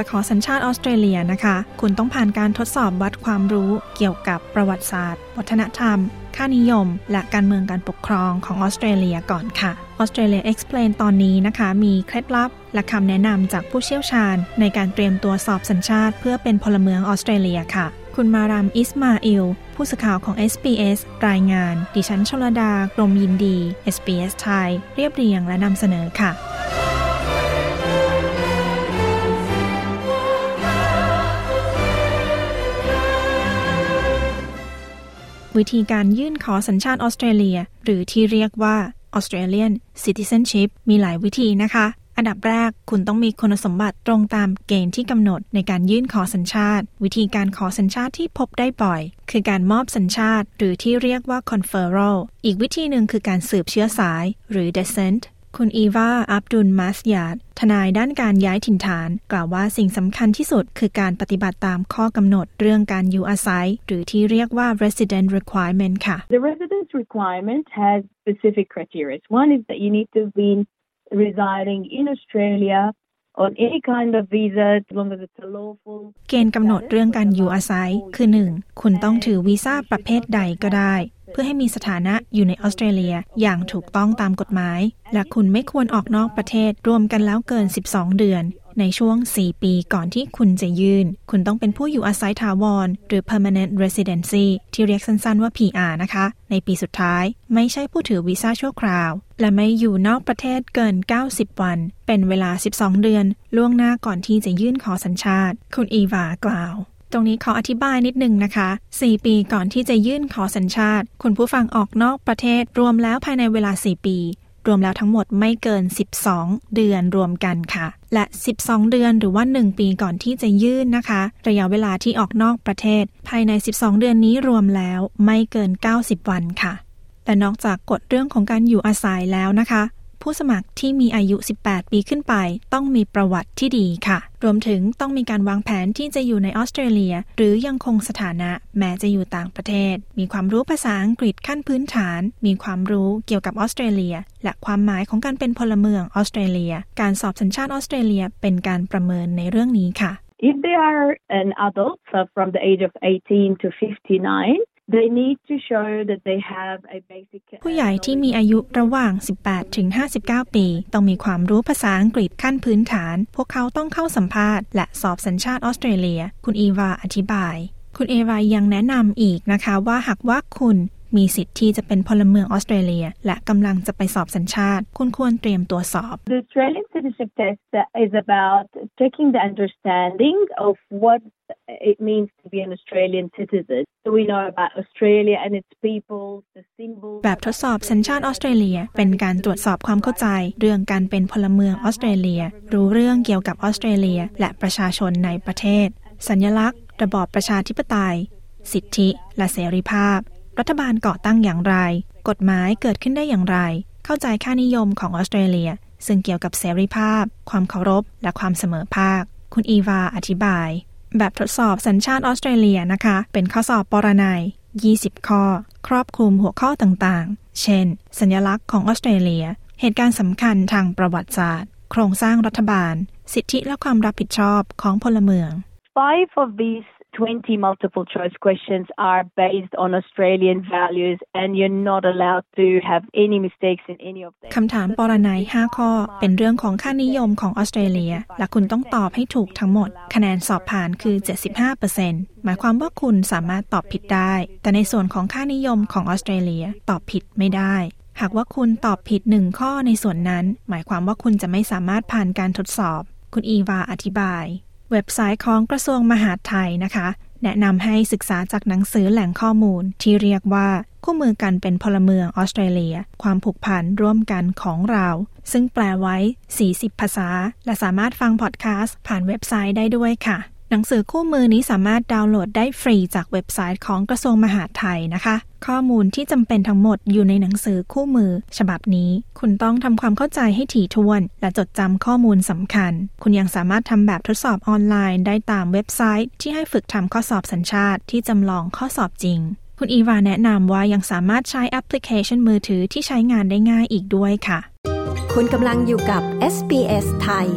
จะขอสัญชาติออสเตรเลียนะคะ คุณต้องผ่านการทดสอบวัดความรู้เกี่ยวกับประวัติศาสตร์ วัฒนธรรม ค่านิยม และการเมืองการปกครองของออสเตรเลียก่อนค่ะ Australia Explain ตอนนี้นะคะ มีเคล็ดลับและคำแนะนำจากผู้เชี่ยวชาญ ในการเตรียมตัวสอบสัญชาติ เพื่อเป็นพลเมืองออสเตรเลียค่ะ คุณมารามอิสมาอิล ผู้สื่อข่าวของ SBS รายงาน ดิฉันชลดากรมยินดี SBS ไทย เรียบเรียงและนำเสนอค่ะ วิธีการยื่นขอสัญชาติออสเตรเลีย หรือที่เรียกว่า Australian Citizenship มีหลายวิธีนะคะ อันดับแรกคุณต้องมีคุณสมบัติตรงตามเกณฑ์ที่กำหนดในการยื่นขอสัญชาติ วิธีการขอสัญชาติที่พบได้บ่อย คือการมอบสัญชาติ หรือที่เรียกว่า conferral อีกวิธีหนึ่งคือการสืบเชื้อสาย หรือ descent คุณอีวา อับดุลมาสยาด ทนายด้านการย้ายถิ่นฐาน กล่าวว่าสิ่งสำคัญที่สุดคือการปฏิบัติตามข้อกำหนดเรื่องการอยู่อาศัย หรือที่เรียกว่า resident requirement ค่ะ The residence requirement has specific criteria. One is that you need to be residing in Australia on any kind of visa as long as it's a lawful เกณฑ์กำหนดเรื่องการอยู่อาศัย คือ 1. คุณต้องถือวีซ่าประเภทใดก็ได้ เพื่อให้มีสถานะอยู่ในออสเตรเลียอย่างถูกต้องตามกฎหมาย และคุณไม่ควรออกนอกประเทศรวมกันแล้วเกิน 12 เดือน ในช่วง 4 ปีก่อนที่คุณจะยื่น คุณต้องเป็นผู้อยู่อาศัยถาวร หรือ permanent residency ที่เรียกสั้นๆว่า PR นะคะ ในปีสุดท้าย ไม่ใช่ผู้ถือวีซ่าชั่วคราว และไม่อยู่นอกประเทศเกิน 90 วัน เป็นเวลา 12 เดือน ล่วงหน้าก่อนที่จะยื่นขอสัญชาติ คุณอีวากล่าวตรงนี้ขออธิบายนิดนึงนะคะ 4 ปีก่อนที่จะยื่นขอสัญชาติ คุณผู้ฟังออกนอกประเทศรวมแล้วภายในเวลา 4 ปี รวมแล้วทั้งหมดไม่เกิน 12 เดือนรวมกันค่ะ และ 12 เดือนหรือว่า 1 ปีก่อนที่จะยื่นนะคะ ระยะเวลาที่ออกนอกประเทศ ภายใน 12 เดือนนี้รวมแล้วไม่เกิน 90 วันค่ะ และนอกจากกฎเรื่องของการอยู่อาศัยแล้วนะคะ ผู้สมัครที่มีอายุ 18 ปีขึ้นไป ต้องมีประวัติที่ดีค่ะ รวมถึงต้องมีการวางแผนที่จะอยู่ในออสเตรเลีย หรือยังคงสถานะแม้จะอยู่ต่างประเทศ มีความรู้ภาษาอังกฤษขั้นพื้นฐาน มีความรู้เกี่ยวกับออสเตรเลีย และความหมายของการเป็นพลเมืองออสเตรเลีย การสอบสัญชาติออสเตรเลียเป็นการประเมินในเรื่องนี้ค่ะ If they are an adult, so from the age of 18 to 59, ผู้ใหญ่ที่มีอายุระหว่าง 18 ถึง 59 ปี ต้องมีความรู้ภาษาอังกฤษขั้นพื้นฐาน พวกเขาต้องเข้าสัมภาษณ์และสอบสัญชาติออสเตรเลีย คุณอีวาอธิบาย คุณเอวายังแนะนำอีกนะคะว่าหากว่าคุณ มีสิทธิ์ที่จะเป็นพลเมืองออสเตรเลีย และกำลังจะไปสอบสัญชาติ คุณควรเตรียมตัวสอบ The Australian citizenship test is about checking the understanding of what it means to be an Australian citizen. So we know about Australia and its people, the symbols. แบบทดสอบสัญชาติออสเตรเลีย เป็นการตรวจสอบความเข้าใจ เรื่องการเป็นพลเมืองออสเตรเลีย รู้เรื่องเกี่ยวกับออสเตรเลีย และประชาชนในประเทศ สัญลักษณ์ ระบอบประชาธิปไตย สิทธิ และเสรีภาพ รัฐบาลก่อตั้งอย่างไร กฎหมายเกิดขึ้นได้อย่างไร เข้าใจค่านิยมของออสเตรเลีย ซึ่งเกี่ยวกับเสรีภาพ ความเคารพ และความเสมอภาค คุณอีวาอธิบาย แบบทดสอบสัญชาติออสเตรเลียนะคะ เป็นข้อสอบปรนัย 20 ข้อ ครอบคลุมหัวข้อต่างๆ เช่น สัญลักษณ์ของออสเตรเลีย เหตุการณ์สำคัญทางประวัติศาสตร์ โครงสร้างรัฐบาล สิทธิและความรับผิดชอบของพลเมือง Five of these 20 multiple choice questions are based on Australian values, and you're not allowed to have any mistakes in any of them. คำถามปรนัย 5 ข้อ เป็นเรื่องของค่านิยมของออสเตรเลีย และคุณต้องตอบให้ถูกทั้งหมด คะแนนสอบผ่านคือ 75%หมายความว่าคุณสามารถตอบผิดได้ แต่ในส่วนของค่านิยมของออสเตรเลียตอบผิดไม่ได้หากว่าคุณตอบผิดหนึ่งข้อในส่วนนั้น หมายความว่าคุณจะไม่สามารถผ่านการทดสอบ คุณอีวาอธิบาย เว็บไซต์ของกระทรวงมหาดไทยนะคะ แนะนำให้ศึกษาจากหนังสือแหล่งข้อมูล ที่เรียกว่าคู่มือการเป็นพลเมืองออสเตรเลีย ความผูกพันร่วมกันของเรา ซึ่งแปลไว้ 40 ภาษา และสามารถฟังพอดแคสต์ผ่านเว็บไซต์ได้ด้วยค่ะ หนังสือคู่มือนี้สามารถดาวน์โหลดได้ฟรีจากเว็บไซต์ของกระทรวงมหาดไทยนะคะ ข้อมูลที่จำเป็นทั้งหมดอยู่ในหนังสือคู่มือ ฉบับนี้ คุณต้องทำความเข้าใจให้ถี่ถ้วน และจดจำข้อมูลสำคัญ คุณยังสามารถทำแบบทดสอบออนไลน์ได้ตามเว็บไซต์ ที่ให้ฝึกทำข้อสอบสัญชาติที่จำลองข้อสอบจริงคุณอีวาแนะนำว่ายังสามารถใช้แอปพลิเคชันมือถือที่ใช้งานได้ง่ายอีกด้วยค่ะ คุณกำลังอยู่กับ SBS ไทย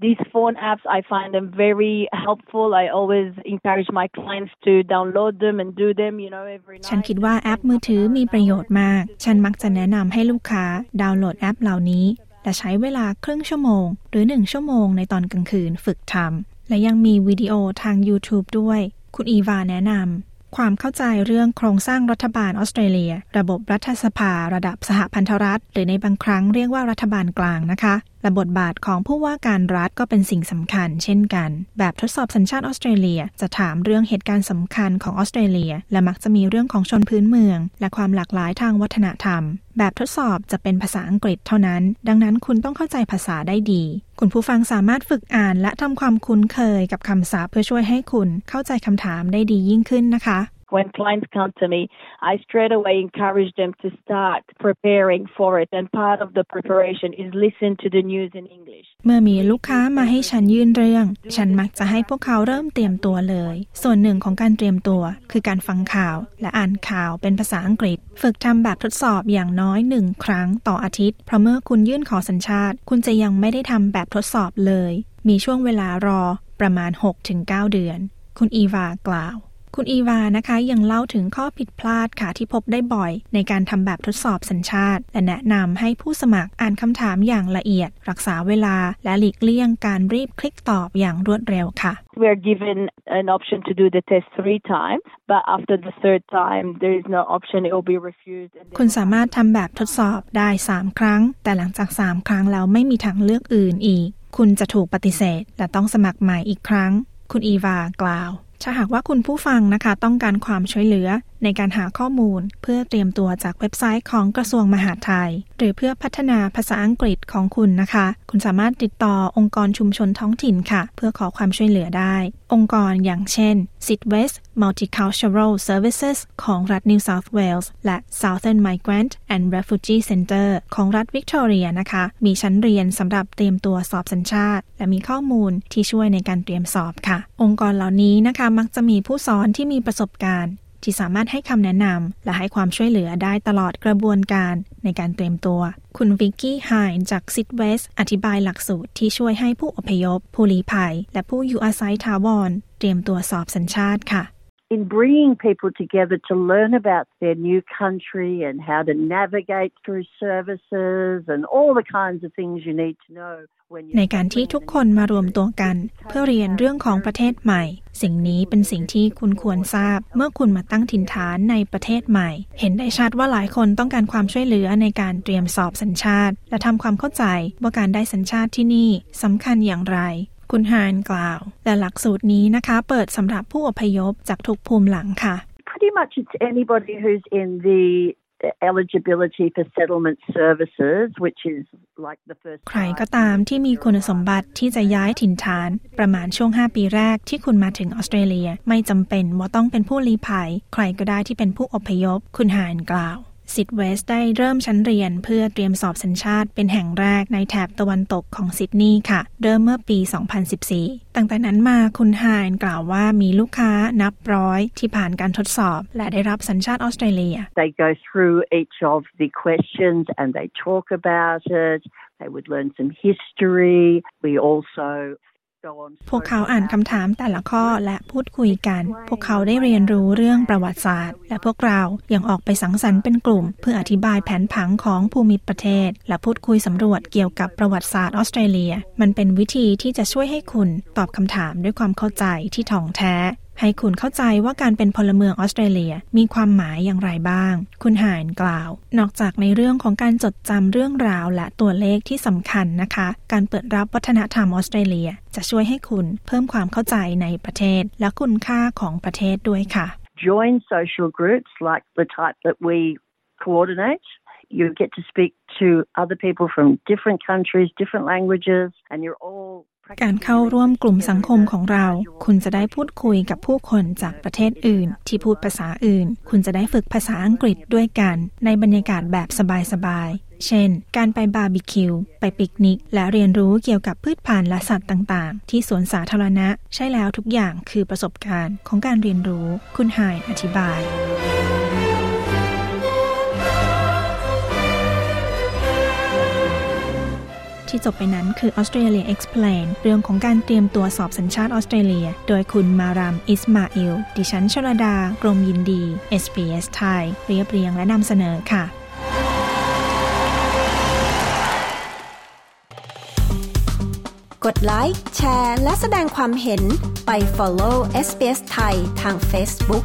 These phone apps, I find them very helpful. I always encourage my clients to download them and do them, you know, every night. ฉันคิดว่าแอปมือถือมีประโยชน์มาก ฉันมักจะแนะนำให้ลูกค้าดาวน์โหลดแอปเหล่านี้ และใช้เวลาครึ่งชั่วโมง หรือหนึ่งชั่วโมงในตอนกลางคืนฝึกทำ และยังมีวิดีโอทาง YouTube ด้วย คุณอีวาแนะนำความเข้าใจเรื่องโครงสร้างรัฐบาลออสเตรเลีย ระบบรัฐสภา ระดับสหพันธรัฐ หรือในบางครั้งเรียกว่ารัฐบาลกลางนะคะ และบทบาทของผู้ว่าการรัฐก็เป็นสิ่งสำคัญ เช่นกัน แบบทดสอบสัญชาติออสเตรเลีย จะถามเรื่องเหตุการณ์สำคัญของออสเตรเลีย และมักจะมีเรื่องของชนพื้นเมือง และความหลากหลายทางวัฒนธรรม แบบทดสอบจะเป็นภาษาอังกฤษเท่านั้น ดังนั้นคุณต้องเข้าใจภาษาได้ดี คุณผู้ฟังสามารถฝึกอ่านและทำความคุ้นเคยกับคำศัพท์เพื่อช่วยให้คุณเข้าใจคำถามได้ดียิ่งขึ้นนะคะ When clients come to me, I straight away encourage them to start preparing for it. And part of the preparation is listen to the news in English. เมื่อมีลูกค้ามาให้ฉันยื่นเรื่อง ฉันมักจะให้พวกเขาเริ่มเตรียมตัวเลย ส่วนหนึ่งของการเตรียมตัว คือการฟังข่าวและอ่านข่าวเป็นภาษาอังกฤษ ฝึกทำแบบทดสอบอย่างน้อยหนึ่งครั้งต่ออาทิตย์ เพราะเมื่อคุณยื่นขอสัญชาติ คุณจะยังไม่ได้ทำแบบทดสอบเลย มีช่วงเวลารอประมาณ 6-9 เดือน คุณอีวากล่าว คุณอีวานะคะยังเล่าถึงข้อผิดพลาดค่ะที่พบได้บ่อย ในการทำแบบทดสอบสัญชาติ และแนะนำให้ผู้สมัครอ่านคำถามอย่างละเอียด รักษาเวลาและหลีกเลี่ยงการรีบคลิกตอบอย่างรวดเร็วค่ะ We're given an option to do the test three times, but after the third time, there is no option. It will be refused. And คุณสามารถทำแบบทดสอบได้ 3 ครั้ง แต่หลังจาก 3 ครั้งแล้วไม่มีทางเลือกอื่นอีก คุณจะถูกปฏิเสธ และต้องสมัครใหม่อีกครั้ง คุณอีวากล่าว ถ้าหากว่าคุณผู้ฟังนะคะ ต้องการความช่วยเหลือ ในการหาข้อมูล เพื่อเตรียมตัวจากเว็บไซต์ของกระทรวงมหาดไทย หรือเพื่อพัฒนาภาษาอังกฤษของคุณนะคะ คุณสามารถติดต่อองค์กรชุมชนท้องถิ่นค่ะ เพื่อขอความช่วยเหลือได้ องค์กรอย่างเช่น Sit West Multicultural Services ของรัฐ New South Wales และ Southern Migrant and Refugee Center ของรัฐวิกตอเรียนะคะ มีชั้นเรียนสำหรับเตรียมตัวสอบสัญชาติ และมีข้อมูลที่ช่วยในการเตรียมสอบค่ะ องค์กรเหล่านี้นะคะมักจะมีผู้สอนที่มีประสบการณ์ ที่สามารถให้คำแนะนำและให้ความช่วยเหลือได้ตลอดกระบวนการในการเตรียมตัว คุณวิกกี้ไฮน์จากซิดเวสอธิบายหลักสูตรที่ช่วยให้ผู้อพยพ ผู้ลี้ภัย และผู้อยู่อาศัยถาวรเตรียมตัวสอบสัญชาติค่ะ in bringing people together to learn about their new country and how to navigate through services and all the kinds of things you need to know when you ในการที่ทุกคนมารวมตัวกัน เพื่อเรียนเรื่องของประเทศใหม่ สิ่งนี้เป็นสิ่งที่คุณควรทราบ เมื่อคุณมาตั้งถิ่นฐานในประเทศใหม่ เห็นได้ชัดว่าหลายคนต้องการความช่วยเหลือในการเตรียมสอบสัญชาติ และทำความเข้าใจว่าการได้สัญชาติที่นี่สำคัญอย่างไร คุณฮานกล่าวแต่หลักสูตรนี้นะคะ เปิดสำหรับผู้อพยพจากทุกภูมิหลังค่ะ pretty much it's anybody who's in the eligibility for settlement services, which is like the first. ใครก็ตามที่มีคุณสมบัติที่จะย้ายถิ่นฐาน ประมาณช่วง 5 ปีแรกที่คุณมาถึงออสเตรเลีย ไม่จำเป็นว่าต้องเป็นผู้ลี้ภัย ใครก็ได้ที่เป็นผู้อพยพ คุณหานกล่าว ซิดเวสได้เริ่มชั้นเรียนเพื่อเตรียมสอบสัญชาติเป็นแห่งแรกในแถบตะวันตกของซิดนีย์ค่ะ เริ่มเมื่อปี 2014 ตั้งแต่นั้นมาคุณไฮน์กล่าวว่ามีลูกค้านับร้อยที่ผ่านการทดสอบ และได้รับสัญชาติออสเตรเลีย They go through each of the questions and they talk about it. They would learn some history. We also พวกเขาอ่านคำถามแต่ละข้อและพูดคุยกัน พวกเขาได้เรียนรู้เรื่องประวัติศาสตร์ และพวกเรายังออกไปสังสรรค์เป็นกลุ่ม เพื่ออธิบายแผนผังของภูมิประเทศ และพูดคุยสำรวจเกี่ยวกับประวัติศาสตร์ออสเตรเลีย มันเป็นวิธีที่จะช่วยให้คุณตอบคำถามด้วยความเข้าใจที่ถ่องแท้ ให้คุณเข้าใจว่าการเป็นพลเมืองออสเตรเลียมีความหมายอย่างไรบ้าง คุณหานกล่าว นอกจากในเรื่องของการจดจำเรื่องราวและตัวเลขที่สำคัญนะคะ การเปิดรับวัฒนธรรมออสเตรเลีย จะช่วยให้คุณเพิ่มความเข้าใจในประเทศ และคุณค่าของประเทศด้วยค่ะ join social groups like the type that we coordinate. You get to speak to other people from different countries, different languages, and you're all การเข้าร่วมกลุ่มสังคมของเรา คุณจะได้พูดคุยกับผู้คนจากประเทศอื่น ที่พูดภาษาอื่น คุณจะได้ฝึกภาษาอังกฤษด้วยกัน ในบรรยากาศแบบสบายๆ เช่น การไปบาร์บีคิว ไปปิกนิก และเรียนรู้เกี่ยวกับพืชพันธุ์และสัตว์ต่างๆ ที่สวนสาธารณะ ใช่แล้วทุกอย่างคือประสบการณ์ของการเรียนรู้ คุณหายอธิบาย ที่จบไปนั้นคือ Australia Explain เรื่องของการเตรียมตัวสอบสัญชาติออสเตรเลีย โดยคุณมารามอิสมาอิล ดิฉันชลดา กรมยินดี SBS ไทย เรียบเรียงและนำเสนอค่ะกดไลค์แชร์ และแสดงความเห็นไป follow SBS ไทยทาง Facebook